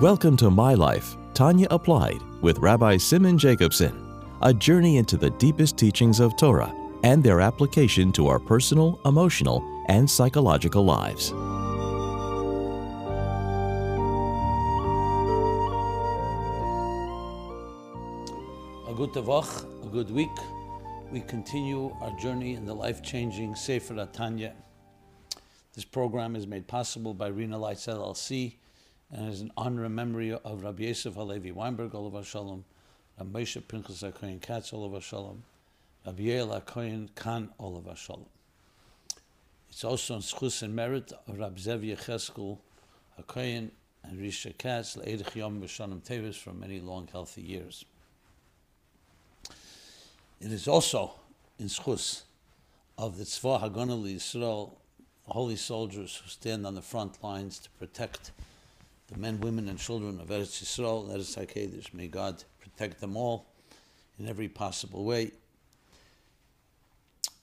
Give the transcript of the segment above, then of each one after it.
Welcome to My Life, Tanya Applied, with Rabbi Simon Jacobson, a journey into the deepest teachings of Torah and their application to our personal, emotional, and psychological lives. A good Tavach, a good week. We continue our journey in the life changing Sefer Tanya. This program is made possible by Rena Lights LLC and is an honor and memory of Rabbi Yosef Halevi Weinberg, Olav Shalom, Rabbi Moshe Pinchas HaKoyen Katz, Olav Shalom, Rabbi Yael HaKoyen Khan, Olav Shalom. It's also in schus and merit of Rabbi Zev Yecheskel HaKoyen and Risha Katz, Le'edich Yom B'Shanim Tevis for many long, healthy years. It is also in schus of the Tzva Haganah Yisrael, holy soldiers who stand on the front lines to protect the men, women, and children of Eretz Yisrael, Eretz HaKadosh. May God protect them all in every possible way.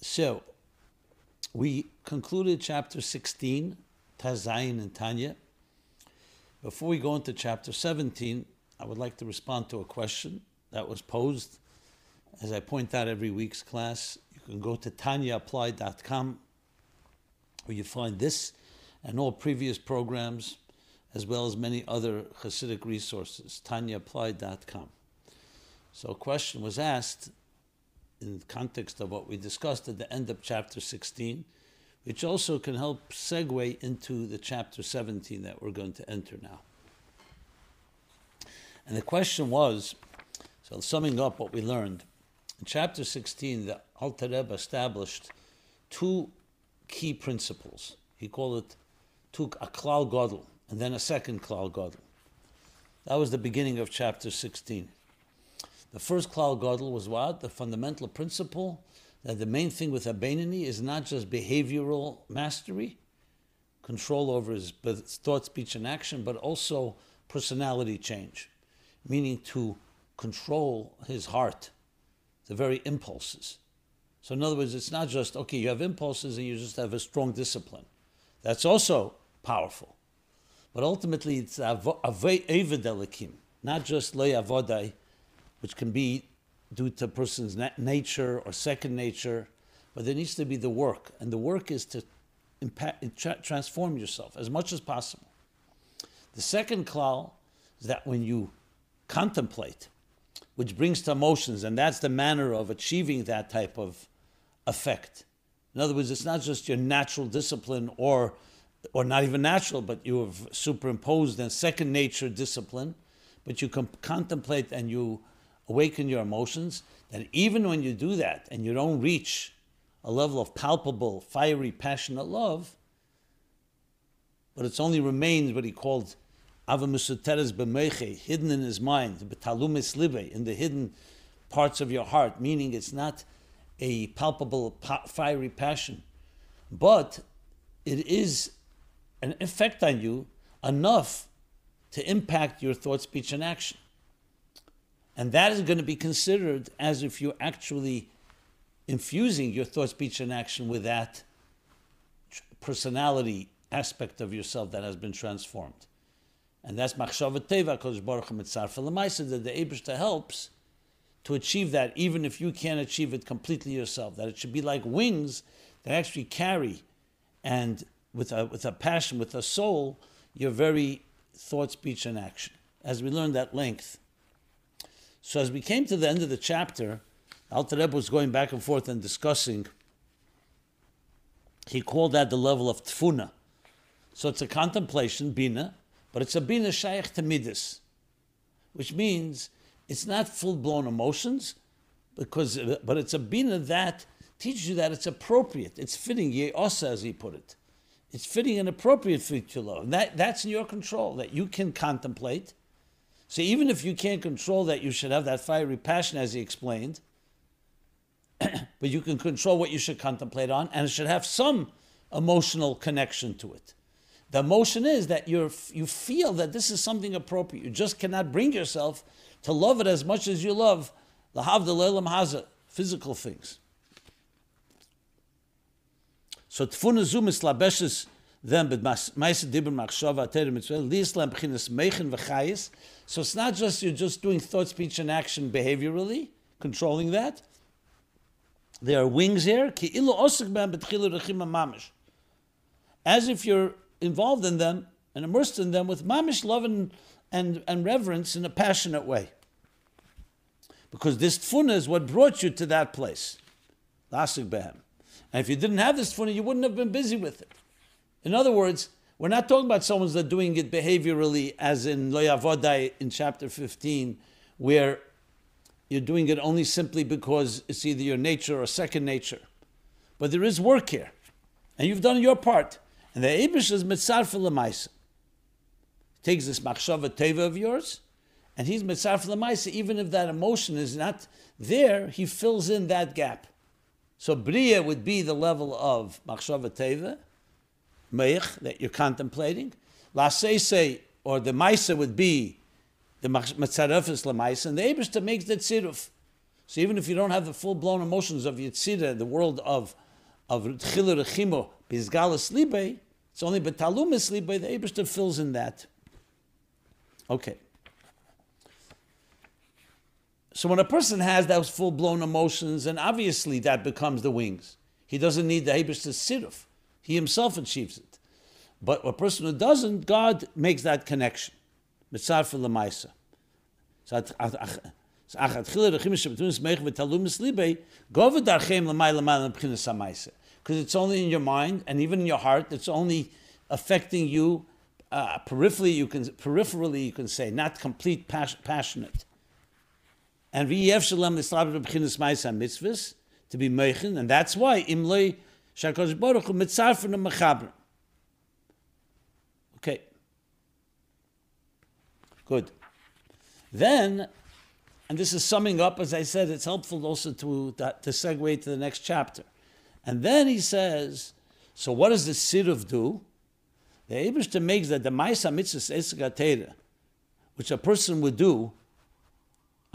So, we concluded chapter 16, Tazayin and Tanya. Before we go into chapter 17, I would like to respond to a question that was posed. As I point out every week's class, you can go to tanyaapplied.com where you find this and all previous programs as well as many other Hasidic resources, tanyaapplied.com. So a question was asked in the context of what we discussed at the end of chapter 16, which also can help segue into the chapter 17 that we're going to enter now. And the question was, so summing up what we learned, in chapter 16, the Alter Rebbe established two key principles. He called it took a klal godel, and then a second klal gadol. That was the beginning of chapter 16. The first klal gadol was what? The fundamental principle that the main thing with a Beinoni is not just behavioral mastery, control over his thought, speech, and action, but also personality change, meaning to control his heart, the very impulses. So, in other words, it's not just, okay, you have impulses and you just have a strong discipline. That's also powerful. But ultimately, it's avedelikim, not just le avodai, which can be due to a person's nature or second nature, but there needs to be the work, and the work is to impact, transform yourself as much as possible. The second klal is that when you contemplate, which brings to emotions, and that's the manner of achieving that type of effect. In other words, it's not just your natural discipline or or not even natural, but you have superimposed a second nature discipline, but you can contemplate and you awaken your emotions, then even when you do that and you don't reach a level of palpable, fiery, passionate love, but it's only remains what he called avamusuteres b'meiche, hidden in his mind, betalumis libe, in the hidden parts of your heart, meaning it's not a palpable, fiery passion, but it is an effect on you enough to impact your thought, speech, and action. And that is going to be considered as if you're actually infusing your thought, speech, and action with that personality aspect of yourself that has been transformed. And that's Machshavat Teva, Kodesh Baruch HaMitzar Lamaisa, that the Abishta helps to achieve that, even if you can't achieve it completely yourself. That it should be like wings that actually carry and with a, with a passion, with a soul, your very thought, speech, and action, as we learned at length. So as we came to the end of the chapter, Alter Rebbe was going back and forth and discussing. He called that the level of tfuna. So it's a contemplation, bina, but it's a bina shaykh to midas, which means it's not full-blown emotions, because but it's a bina that teaches you that it's appropriate, it's fitting, ye'osa, as he put it it's fitting and appropriate for your love. That, that's in your control, that you can contemplate. So even if you can't control that, you should have that fiery passion, as he explained. but you can control what you should contemplate on, and it should have some emotional connection to it. The emotion is that you you feel that this is something appropriate. You just cannot bring yourself to love it as much as you love the Havdalah Haza, physical things. So tfuna zu mislabeshes them, but Maisa Dibur Machshava. So it's not just you're just doing thought, speech, and action behaviorally, controlling that. There are wings here. Ki rechima mamish. As if you're involved in them and immersed in them with mamish love and, and, and reverence in a passionate way. Because this tfuna is what brought you to that place. Lasik b'hem. And if you didn't have this tfuna, you wouldn't have been busy with it. In other words, we're not talking about someone that's doing it behaviorally, as in Loyavodai in chapter 15, where you're doing it only simply because it's either your nature or second nature. But there is work here, and you've done your part. And the Abish is mitzar for Takes this machshava teva of yours, and he's mitzar for Even if that emotion is not there, he fills in that gap. So bria would be the level of machshava teva, meich that you're contemplating. Lasese or the maisa would be the matzarefes lemaisa, and the Abishta makes the tziruf. So even if you don't have the full blown emotions of Yitzira, the world of of Tchilu Rechimo, Bizgalas Libe, it's only Betalumis Libe, the Abishta fills in that. Okay. So when a person has those full blown emotions, and obviously that becomes the wings. He doesn't need the Abishta Siruf. He himself achieves it. But a person who doesn't, God makes that connection. Because it's only in your mind and even in your heart, it's only affecting you uh, peripherally. You can peripherally you can say not complete pas- passionate. And mitzvahs to be meichen, and that's why imlei Shakadosh Baruch Hu mitzarfen mechaber. Okay. Good. Then, and this is summing up, as I said, it's helpful also to, to segue to the next chapter. And then he says, so what does the Siruv do? The Abishta makes that the Maisa Mitzvah Esagatera, which a person would do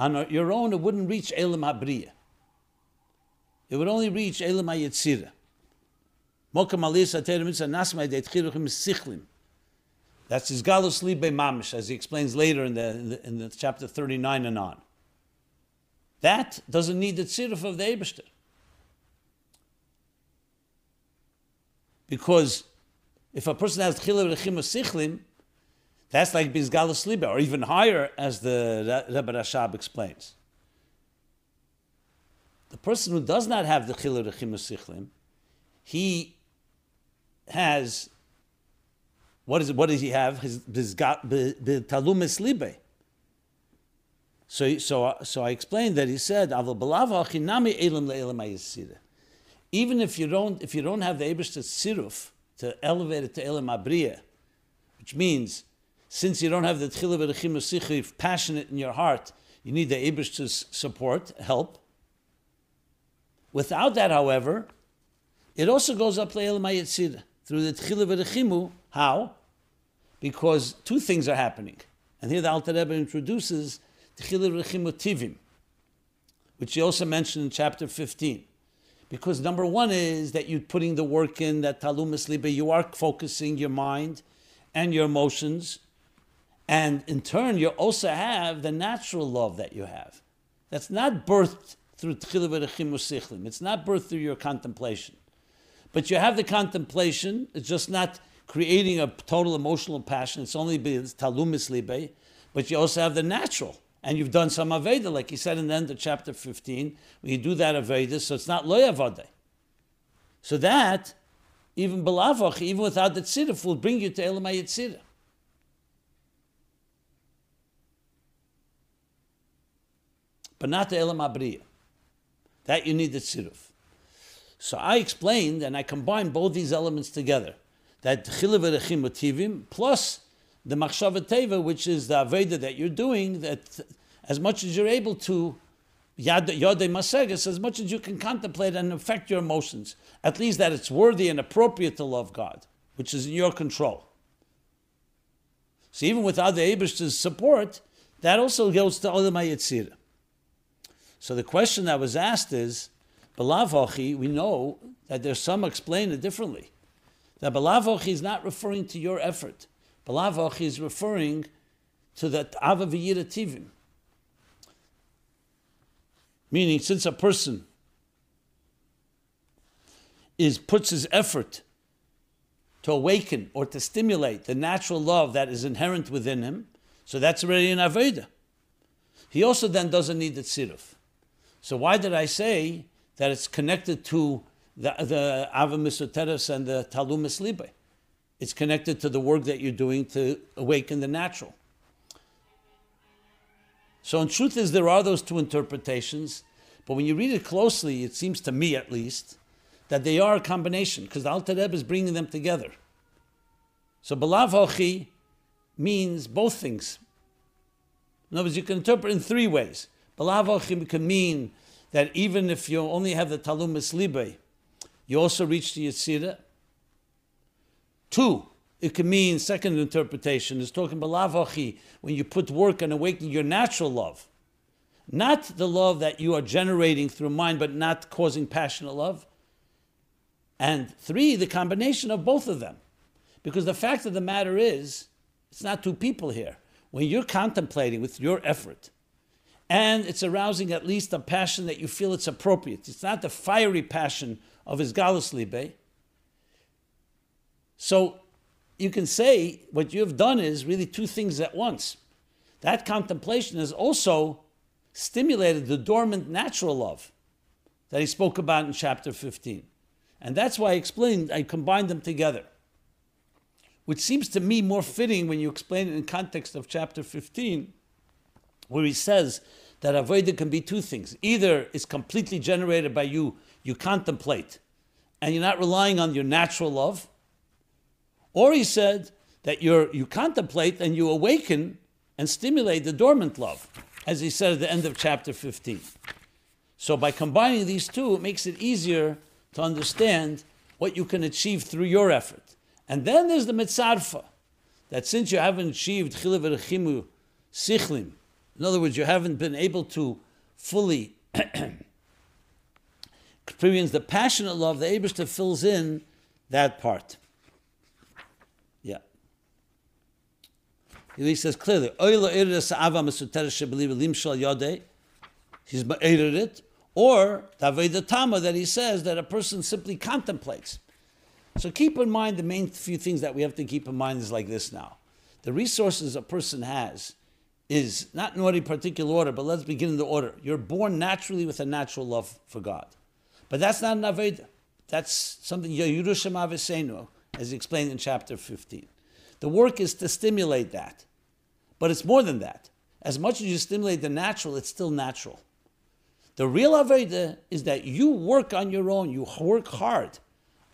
on your own, it wouldn't reach Elam HaBriya. It would only reach Elam HaYetzirah. Mokam atayr mitzvah nasmai de tchiruchim sichlim. That's his galus libe mamish, as he explains later in the, in the, in the chapter 39 and on. That doesn't need the tziruf of the Eberster. Because if a person has tchilah rechim sichlim, that's like bizgalus libe, or even higher, as the Rebbe Rashab explains. The person who does not have the chilur sichlim, he has what is what does he have? His talumis libe. So so so I explained that he said even if you don't if you don't have the Ebershter siruf to elevate it to elam abriya, which means since you don't have the tchila v'rechim passionate in your heart, you need the Ebershter's support, help. Without that, however, it also goes up to elam through the Tchila. How? Because two things are happening. And here the Alter Rebbe introduces Tchila Tivim, which he also mentioned in chapter 15. Because number one is that you're putting the work in, that Talumis Libe, you are focusing your mind and your emotions. And in turn, you also have the natural love that you have. That's not birthed through Tchila V'Rechimu Sichlim. It's not birthed through your contemplation. But you have the contemplation, it's just not creating a total emotional passion, it's only talumis libe, but you also have the natural. And you've done some Aveda, like he said in the end of chapter 15, when you do that Aveda, so it's not Loyavade. So that, even Belavach, even without the Tzidif, will bring you to Elamay Tzidif. But not the Elam Abriya. That you need the Tzidif. So I explained and I combined both these elements together. That chilav motivim plus the machshava teva, which is the aveda that you're doing, that as much as you're able to, yade masegas, as much as you can contemplate and affect your emotions, at least that it's worthy and appropriate to love God, which is in your control. So even without the Abish's support, that also goes to Olam HaYetzirah. So the question that was asked is, Balavachi, we know that there's some explain it differently. That Balavochi is not referring to your effort. Balavochi is referring to the Ava Tivim. Meaning, since a person is puts his effort to awaken or to stimulate the natural love that is inherent within him, so that's already an Aveda. He also then doesn't need the tziruf. So why did I say that it's connected to the, the Ava and the Talumis Libe? It's connected to the work that you're doing to awaken the natural. So in truth is there are those two interpretations, but when you read it closely, it seems to me at least, that they are a combination, because the Alter is bringing them together. So Balav Hochi means both things. In other words, you can interpret in three ways. Balav Hochi can mean that even if you only have the Talumis Libe, you also reach the Yitzira. Two, it can mean, second interpretation, is talking balavochi, when you put work and awaken your natural love. Not the love that you are generating through mind, but not causing passionate love. And three, the combination of both of them. Because the fact of the matter is, it's not two people here. When you're contemplating with your effort, and it's arousing at least a passion that you feel it's appropriate. It's not the fiery passion of his galus libe. So you can say what you have done is really two things at once. That contemplation has also stimulated the dormant natural love that he spoke about in chapter 15. And that's why I explained, I combined them together, which seems to me more fitting when you explain it in context of chapter 15, where he says that avodah can be two things. Either it's completely generated by you, you contemplate, and you're not relying on your natural love, or he said that you you contemplate and you awaken and stimulate the dormant love, as he said at the end of chapter 15. So by combining these two, it makes it easier to understand what you can achieve through your effort. And then there's the mitzarfa, that since you haven't achieved rechimu sichlim, in other words, you haven't been able to fully experience the passionate love, the Abishta fills in that part. Yeah. He says clearly, He's ma'ered it, or the Tama that he says that a person simply contemplates. So keep in mind the main few things that we have to keep in mind is like this now. The resources a person has is not in any particular order, but let's begin in the order. You're born naturally with a natural love for God. But that's not an Aveda. That's something Yerusham Avesenu, as explained in chapter 15. The work is to stimulate that. But it's more than that. As much as you stimulate the natural, it's still natural. The real Aveda is that you work on your own, you work hard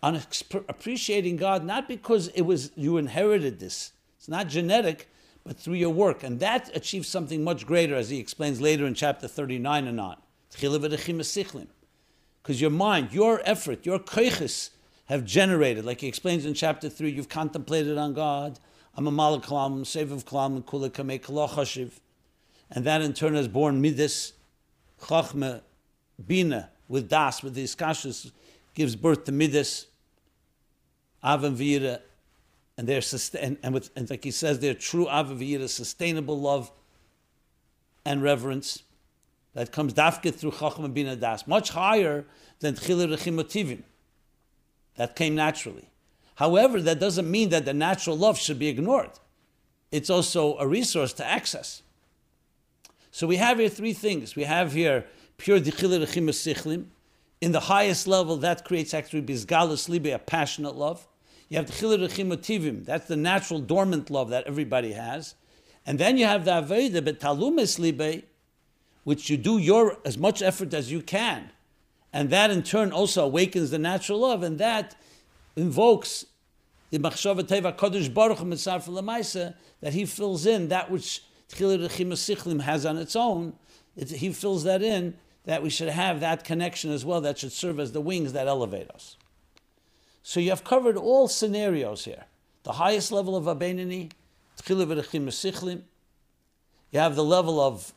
on appreciating God, not because it was you inherited this. It's not genetic, but through your work. And that achieves something much greater, as he explains later in chapter 39 and on. Because your mind, your effort, your koiches have generated, like he explains in chapter 3, you've contemplated on God, I'm a malak kalam, seviv kalam, and kula kamei kalachashiv. And that in turn has born midas, chachma, bina, with das, with these iskashus, gives birth to midas, avam vira, and they're sustain, and, with, and like he says, they're true avam vira, sustainable love and reverence that comes dafke through chachma bina das, much higher than tchilir rechimotivim. That came naturally. However, that doesn't mean that the natural love should be ignored. It's also a resource to access. So we have here three things. We have here pure dichilir sichlim. In the highest level, that creates actually bizgalus libe, a passionate love. You have the dichilir tivim. That's the natural dormant love that everybody has. And then you have the aveda betalumis libe, which you do your as much effort as you can. And that in turn also awakens the natural love, and that invokes the Machshava Teva Kodesh Baruch Lamaisa that he fills in that which Tchilir Sichlim has on its own. It, he fills that in that we should have that connection as well that should serve as the wings that elevate us. So you have covered all scenarios here. The highest level of Abenini. You have the level of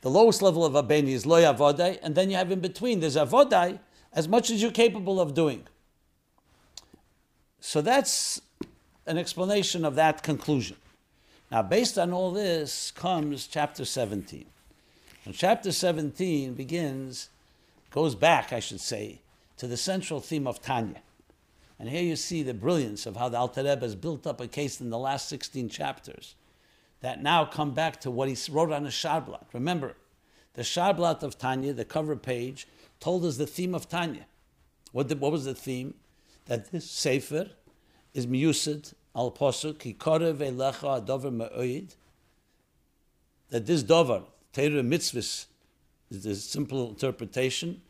the lowest level of Abeni is Loy Avodai, and then you have in between, there's Avodai, as much as you're capable of doing. So that's an explanation of that conclusion. Now, based on all this comes chapter 17. And chapter 17 begins, goes back, I should say, to the central theme of Tanya. And here you see the brilliance of how the Alter Rebbe has built up a case in the last 16 chapters that now come back to what he wrote on the Sharblat. Remember, the Sharblat of Tanya, the cover page, told us the theme of Tanya. What, the, what was the theme? That this Sefer is miyusid al posuk ki korev elecha adover me'oid. That this dover, Torah mitzvahs, is the simple interpretation,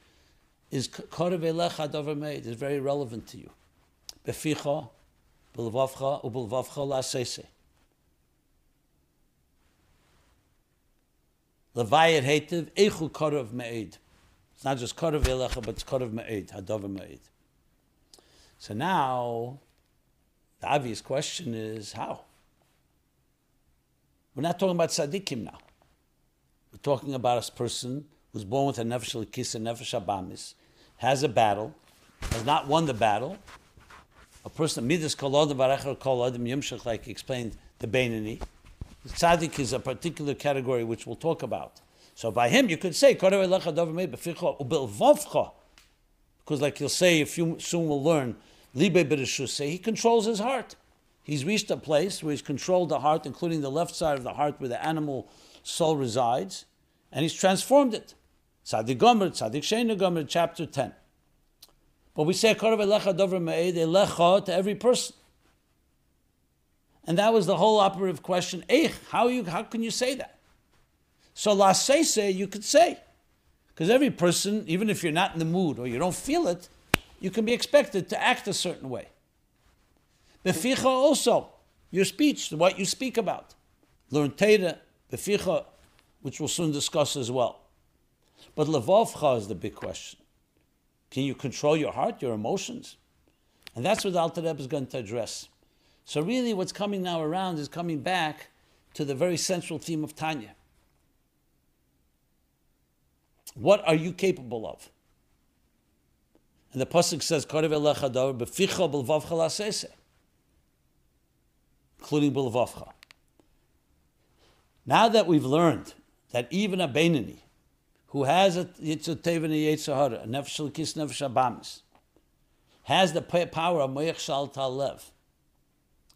is korev elecha adover me'oid, is very relevant to you. Beficha, belvavcha, ubelvavcha la'asese. Levayet hetiv, echu korev me'oid. It's not just korev elecha, but it's korev me'oid, hadover me'oid. So now, the obvious question is how? We're not talking about tzaddikim now. We're talking about a person who's born with a nefesh likis and nefesh abamis, has a battle, has not won the battle. A person, midas kol adam varechar kol yimshach, like explained the Beinani. The tzaddik is a particular category which we'll talk about. So by him, you could say, because like you'll say, if you soon will learn, he controls his heart. He's reached a place where he's controlled the heart, including the left side of the heart where the animal soul resides, and he's transformed it. Tzadik Gomer, Tzadik Sheina Gomer, chapter 10. But we say, Elecha to every person. And that was the whole operative question. Eich, how, you, how can you say that? So la say say you could say. Because every person, even if you're not in the mood or you don't feel it, you can be expected to act a certain way. Beficha also, your speech, what you speak about. Learn Teda, beficha, which we'll soon discuss as well. But levavcha is the big question. Can you control your heart, your emotions? And that's what Alter Rebbe is going to address. So really what's coming now around is coming back to the very central theme of Tanya. What are you capable of? And the pasuk says, including b'lvavcha. Now that we've learned that even a Beinani, who has a Yitzhak Tevin and Yitzhahara, a Nefesh Kis Nefesh Abamis, has the power of Moyech Shal Talev,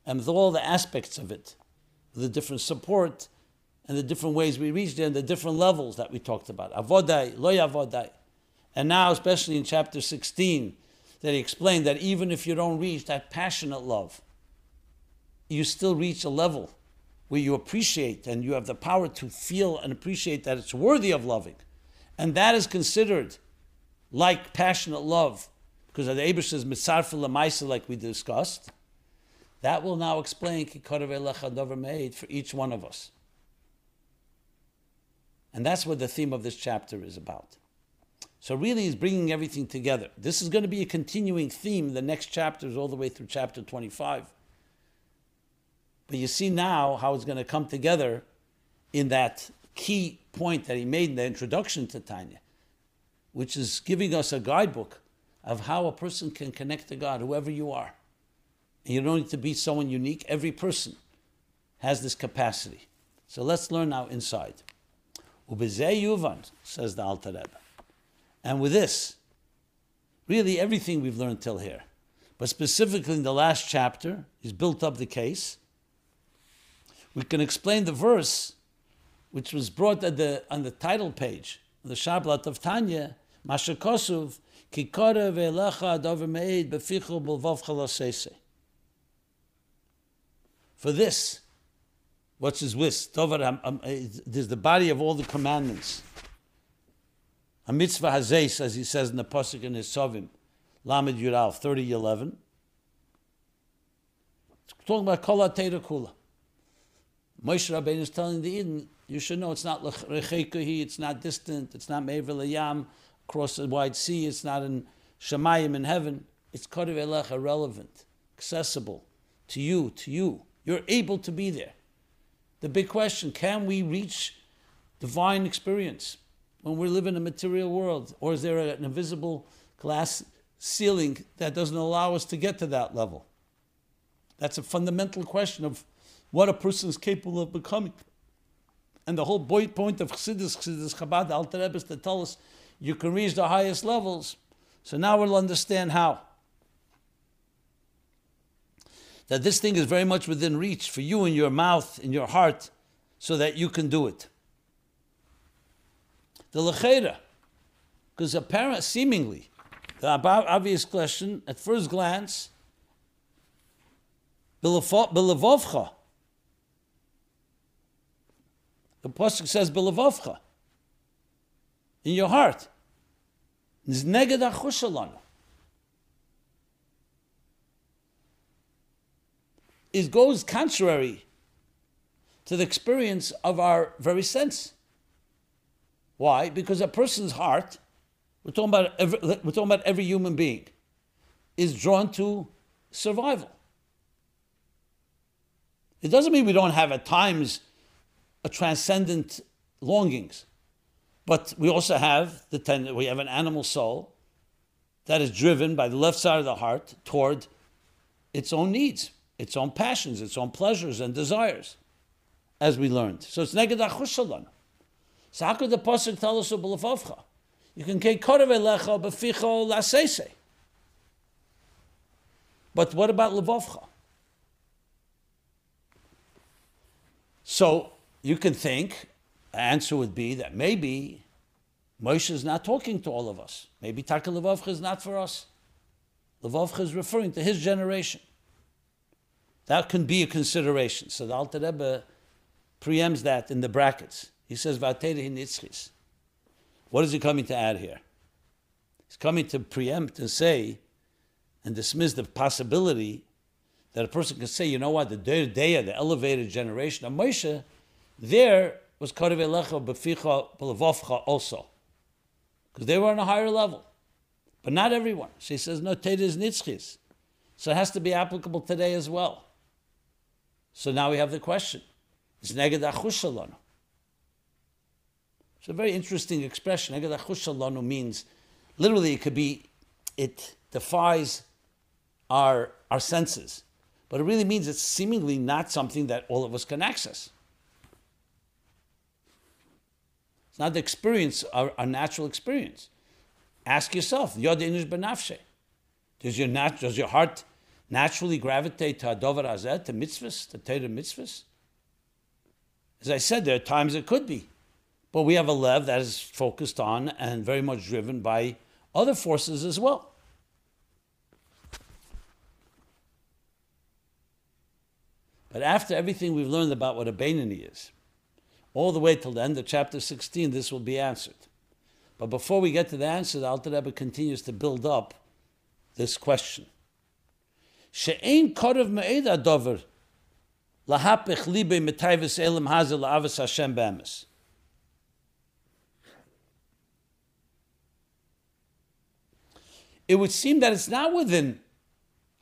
and with all the aspects of it, the different support and the different ways we reach there, and the different levels that we talked about, avodai, loy avodai, and now, especially in chapter 16, that he explained that even if you don't reach that passionate love, you still reach a level where you appreciate and you have the power to feel and appreciate that it's worthy of loving. And that is considered like passionate love, because the Abish says mitzarfil like we discussed. That will now explain kikarev made for each one of us. And that's what the theme of this chapter is about. So really he's bringing everything together. This is going to be a continuing theme the next chapters all the way through chapter 25. But you see now how it's going to come together in that key point that he made in the introduction to Tanya, which is giving us a guidebook of how a person can connect to God, whoever you are. And you don't need to be someone unique. Every person has this capacity. So let's learn now inside. Ubezeh yuvan, says the Alter Rebbe. And with this, really everything we've learned till here, but specifically in the last chapter, he's built up the case. We can explain the verse which was brought at the, on the title page, the Sharblat of Tanya, Masha Kosuv, Kikore ve'elecha dover meid befichu b'lvav For this, what's his wish? Um, um, there's the body of all the commandments. A mitzvah hazes, as he says in the Pasuk in his Sovim, Lamed Yural, 3011. It's talking about Kol Kula. Moshe Rabbeinu is telling the Eden, you should know it's not Lechekahi, it's not distant, it's not Me'ever Yam, across the wide sea, it's not in Shemayim in heaven. It's Kodev Elecha, relevant, accessible to you, to you. You're able to be there. The big question, can we reach divine experience? when we live in a material world? Or is there an invisible glass ceiling that doesn't allow us to get to that level? That's a fundamental question of what a person is capable of becoming. And the whole point of Chassidus, Chassidus Chabad, the Alter Rebbe is to tell us you can reach the highest levels. So now we'll understand how. That this thing is very much within reach for you in your mouth, in your heart, so that you can do it. The lechera, because apparent, seemingly, the obvious question at first glance, belevovcha. The pasuk says belevovcha, in your heart. Zneged achushalana. It goes contrary to the experience of our very sense. Why? Because a person's heart, we're talking about every, we're talking about every human being, is drawn to survival. It doesn't mean we don't have at times a transcendent longings, but we also have the ten, we have an animal soul that is driven by the left side of the heart toward its own needs, its own passions, its own pleasures and desires, as we learned. So it's neged achushalan. So how could the pasuk tell us You can ke korev beficho lasese. But what about levavcha? So you can think, the answer would be that maybe Moshe is not talking to all of us. Maybe Taka Levavcha is not for us. Levavcha is referring to his generation. That can be a consideration. So the Alter Rebbe preempts that in the brackets. He says, Nitzchis. What is he coming to add here? He's coming to preempt and say and dismiss the possibility that a person can say, you know what, the Deya, the elevated generation of Moshe, there was Karev Elecha Beficha Belavovcha also. Because they were on a higher level. But not everyone. She says, no, Teda is Nitzchis. So it has to be applicable today as well. So now we have the question. It's Neged Achushalanu. It's a very interesting expression. Neged Achushalanu means, literally it could be, it defies our, our senses. But it really means it's seemingly not something that all of us can access. It's not the experience, our, our natural experience. Ask yourself, Yod Inish Benafshe. Does your, nat- does your heart naturally gravitate to Adovar Azet, to mitzvahs, to Torah mitzvahs? As I said, there are times it could be. But we have a lev that is focused on and very much driven by other forces as well. But after everything we've learned about what a Bainani is, all the way till the end of chapter 16, this will be answered. But before we get to the answer, the Alter Rebbe continues to build up this question. She'ein adover lahapech libe metayvis elim hazel la'avas Hashem be'emes. It would seem that it's not within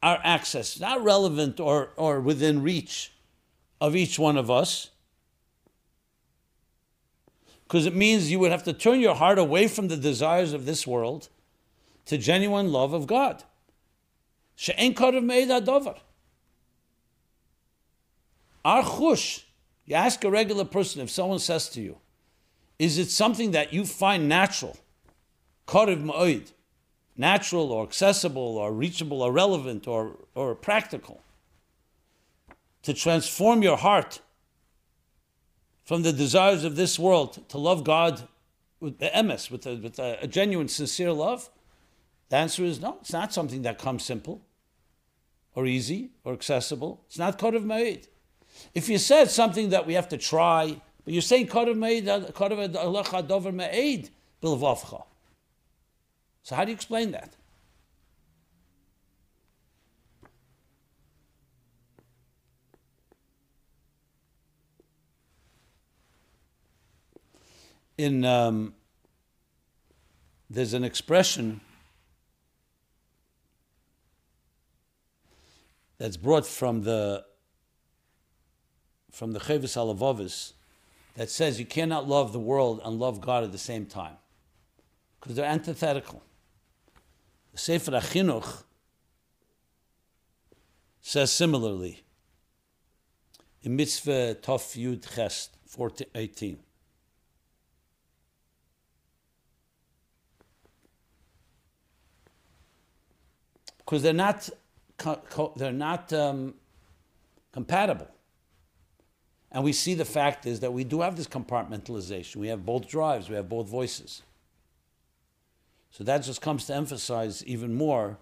our access, not relevant or, or within reach of each one of us. Because it means you would have to turn your heart away from the desires of this world to genuine love of God. She'en adovar. Our chush, you ask a regular person if someone says to you, is it something that you find natural? Korav ma'oid natural or accessible or reachable or relevant or, or practical. To transform your heart from the desires of this world to love God with the emes, with, a, with a, a genuine, sincere love? The answer is no. It's not something that comes simple or easy or accessible. It's not Kodev Ma'id. If you said something that we have to try, but you're saying Kodev Ma'id, Kodev Dover Ma'id, Bilvavcha. So, how do you explain that? In um, there's an expression that's brought from the from the Chovos Halevovos that says you cannot love the world and love God at the same time because they're antithetical. The Sefer HaChinuch says similarly in Mitzvah Tov Yud Ches 18. Because they're not, they're not um, compatible. And we see the fact is that we do have this compartmentalization. We have both drives, we have both voices. So that just comes to emphasize even more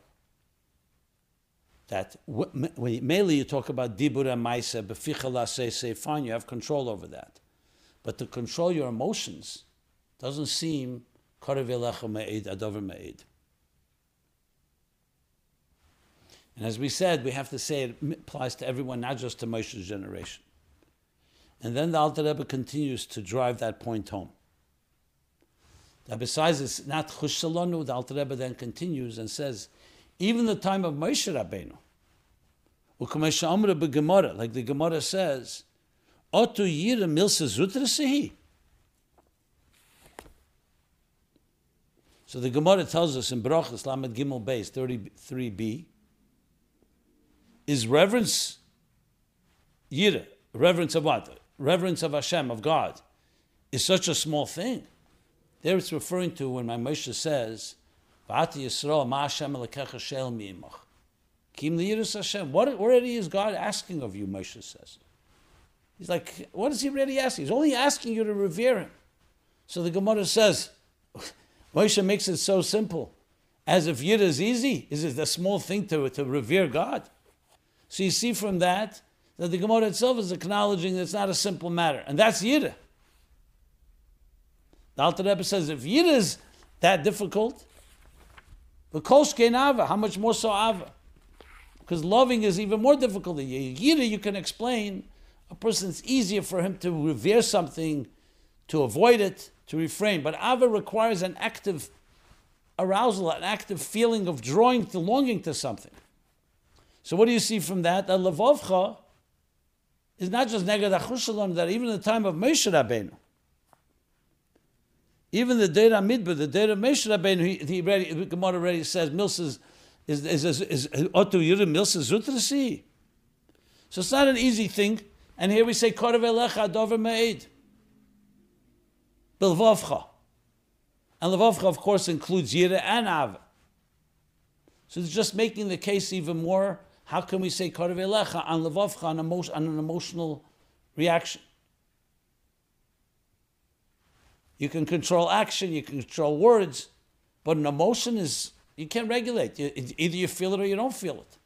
that mainly you talk about dibura maisa befichala say say fine you have control over that, but to control your emotions doesn't seem karavelecha me'ed adover me'ed. And as we said, we have to say it applies to everyone, not just to Moshe's generation. And then the Alter Rebbe continues to drive that point home. That besides it's not Chushalonu, the Alter Rebbe then continues and says, even the time of Moshe Rabbeinu, like the Gemara says, Otu Yira Milsa Zutra So the Gemara tells us in Brachas Lamed Gimel Beis 33b, is reverence Yira, reverence of what? Reverence of Hashem, of God, is such a small thing. There it's referring to when my Moshe says, V'ati Yisrael ma Hashem elekecha shel. Kim Hashem. What already is God asking of you, Moshe says. He's like, what is he really asking? He's only asking you to revere him. So the Gemara says, Moshe makes it so simple. As if Yid is easy. Is it a small thing to, to revere God? So you see from that that the Gemara itself is acknowledging that it's not a simple matter. And that's Yid. The Alter Rebbe says if Yid is that difficult, but Kolshkein Ava, how much more so Ava? Because loving is even more difficult than Yid. you can explain a person, it's easier for him to revere something, to avoid it, to refrain. But Ava requires an active arousal, an active feeling of drawing to longing to something. So what do you see from that? That Levovcha is not just Negad Achushalam, that even in the time of Moshe Rabbeinu, even the Deir Midbar, the Deir Moshe Rabbeinu, he, he already, Gemara already says, Milsa's is is is, is Otu Yirim Milsa's Zutrasi. So it's not an easy thing. And here we say, Korav Elecha Dover Me'ed. Bilvovcha. And Levovcha, of course, includes Yira and Ava. So it's just making the case even more. How can we say Korav Elecha on Levovcha on, on an emotional reaction? You can control action, you can control words, but an emotion is, you can't regulate. You, either you feel it or you don't feel it.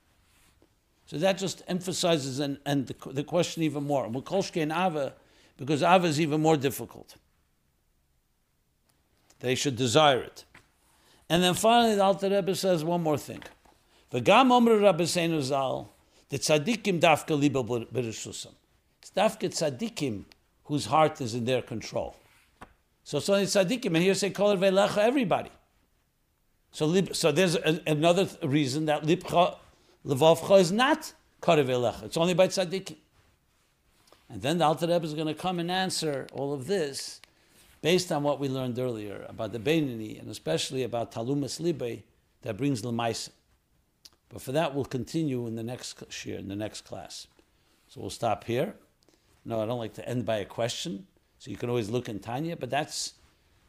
So that just emphasizes and, and the, the question even more. Mukolshke and Ava, because Ava is even more difficult. They should desire it. And then finally, the Alter Rebbe says one more thing. V'gam omre Rabbeinu Zal, the tzaddikim dafka liba b'rishusam. It's dafka tzaddikim whose heart is in their control. So so tzaddikim, and here say kol velecha everybody. So so there's a, another reason that lipcha levavcha is not karev It's only by tzaddikim. And then the Alter Rebbe is going to come and answer all of this based on what we learned earlier about the Beinani and especially about Talumas Libe that brings Lemaisa. But for that, we'll continue in the next year, in the next class. So we'll stop here. No, I don't like to end by a question. So you can always look in Tanya, but that's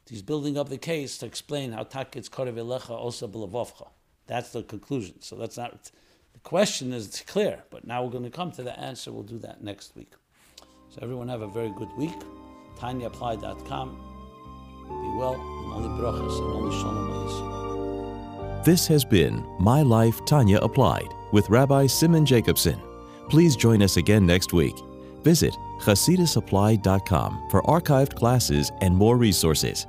he's building up the case to explain how takitz korev elecha also b'levovcha. That's the conclusion. So that's not the question is it's clear, but now we're going to come to the answer. We'll do that next week. So everyone have a very good week. TanyaApplied.com. Be well, and only brachas and only shalom This has been My Life Tanya Applied with Rabbi Simon Jacobson. Please join us again next week. Visit ChassidusApplied.com for archived classes and more resources.